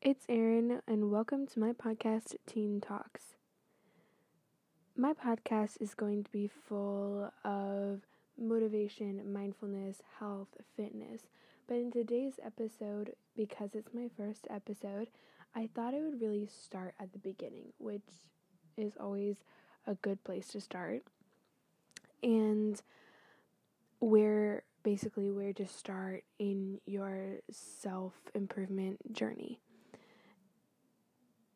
It's Erin, and welcome to my podcast, Teen Talks. My podcast is going to be full of motivation, mindfulness, health, fitness. But in today's episode, because it's my first episode, I thought I would really start at the beginning, which is always a good place to start. And where basically where to start in your self improvement journey.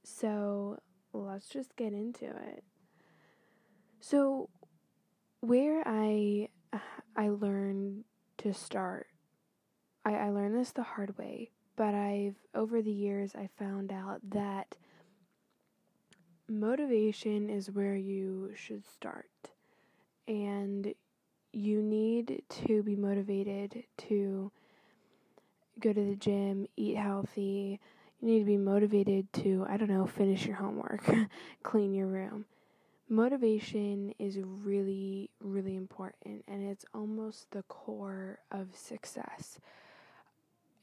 So let's just get into it. So where I I learned to start I, I learned this the hard way, but I've over the years I found out that motivation is where you should start. And you need to be motivated to go to the gym, eat healthy. You need to be motivated to, I don't know, finish your homework, clean your room. Motivation is really, really important, and it's almost the core of success.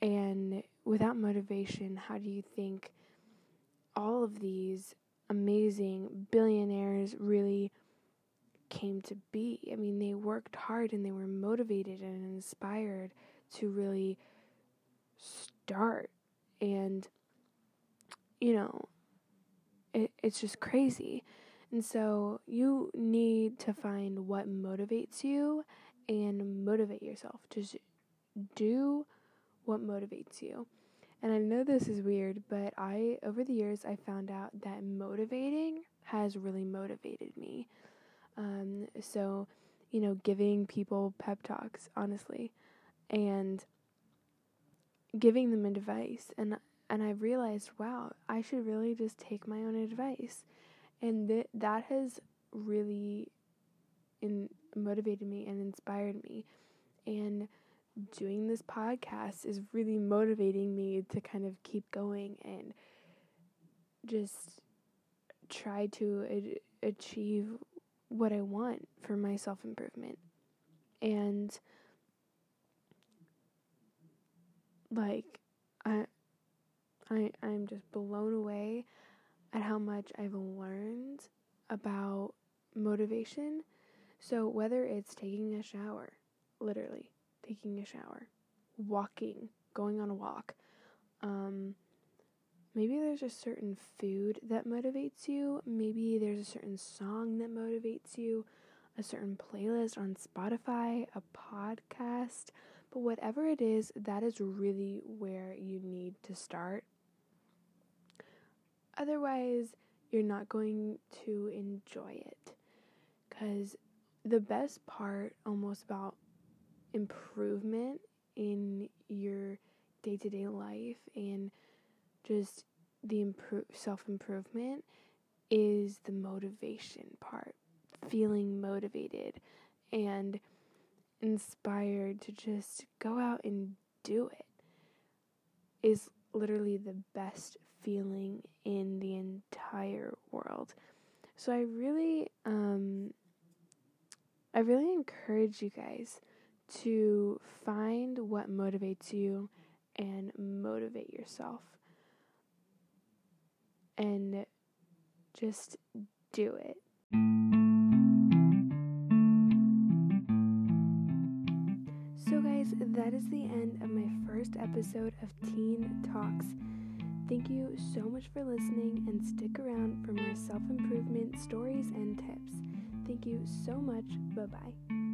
And without motivation, how do you think all of these amazing billionaires really came to be. I mean, they worked hard and they were motivated and inspired to really start. And, you know, it, it's just crazy. And so you need to find what motivates you and motivate yourself. Just do what motivates you. And I know this is weird, but I, over the years, I found out that motivating has really motivated me. Um, so, you know, giving people pep talks, honestly, and giving them advice. And and I realized, wow, I should really just take my own advice, and th- that has really in motivated me and inspired me, and doing this podcast is really motivating me to kind of keep going and just try to achieve what I want for my self improvement. And like I I I'm just blown away at how much I've learned about motivation. So whether it's taking a shower, literally taking a shower, walking, going on a walk, um, maybe there's a certain food that motivates you. Maybe there's a certain song that motivates you, a certain playlist on Spotify, a podcast. But whatever it is, that is really where you need to start. Otherwise, you're not going to enjoy it. Because the best part almost about improvement in your day to day life and just the improve self improvement is the motivation part. Feeling motivated and inspired to just go out and do it is literally the best feeling in the entire world. So I really um I really encourage you guys to find what motivates you and motivate yourself and just do it. So, guys, that is the end of my first episode of Teen Talks. Thank you so much for listening and stick around for more self improvement stories and tips. Thank you so much. Bye bye.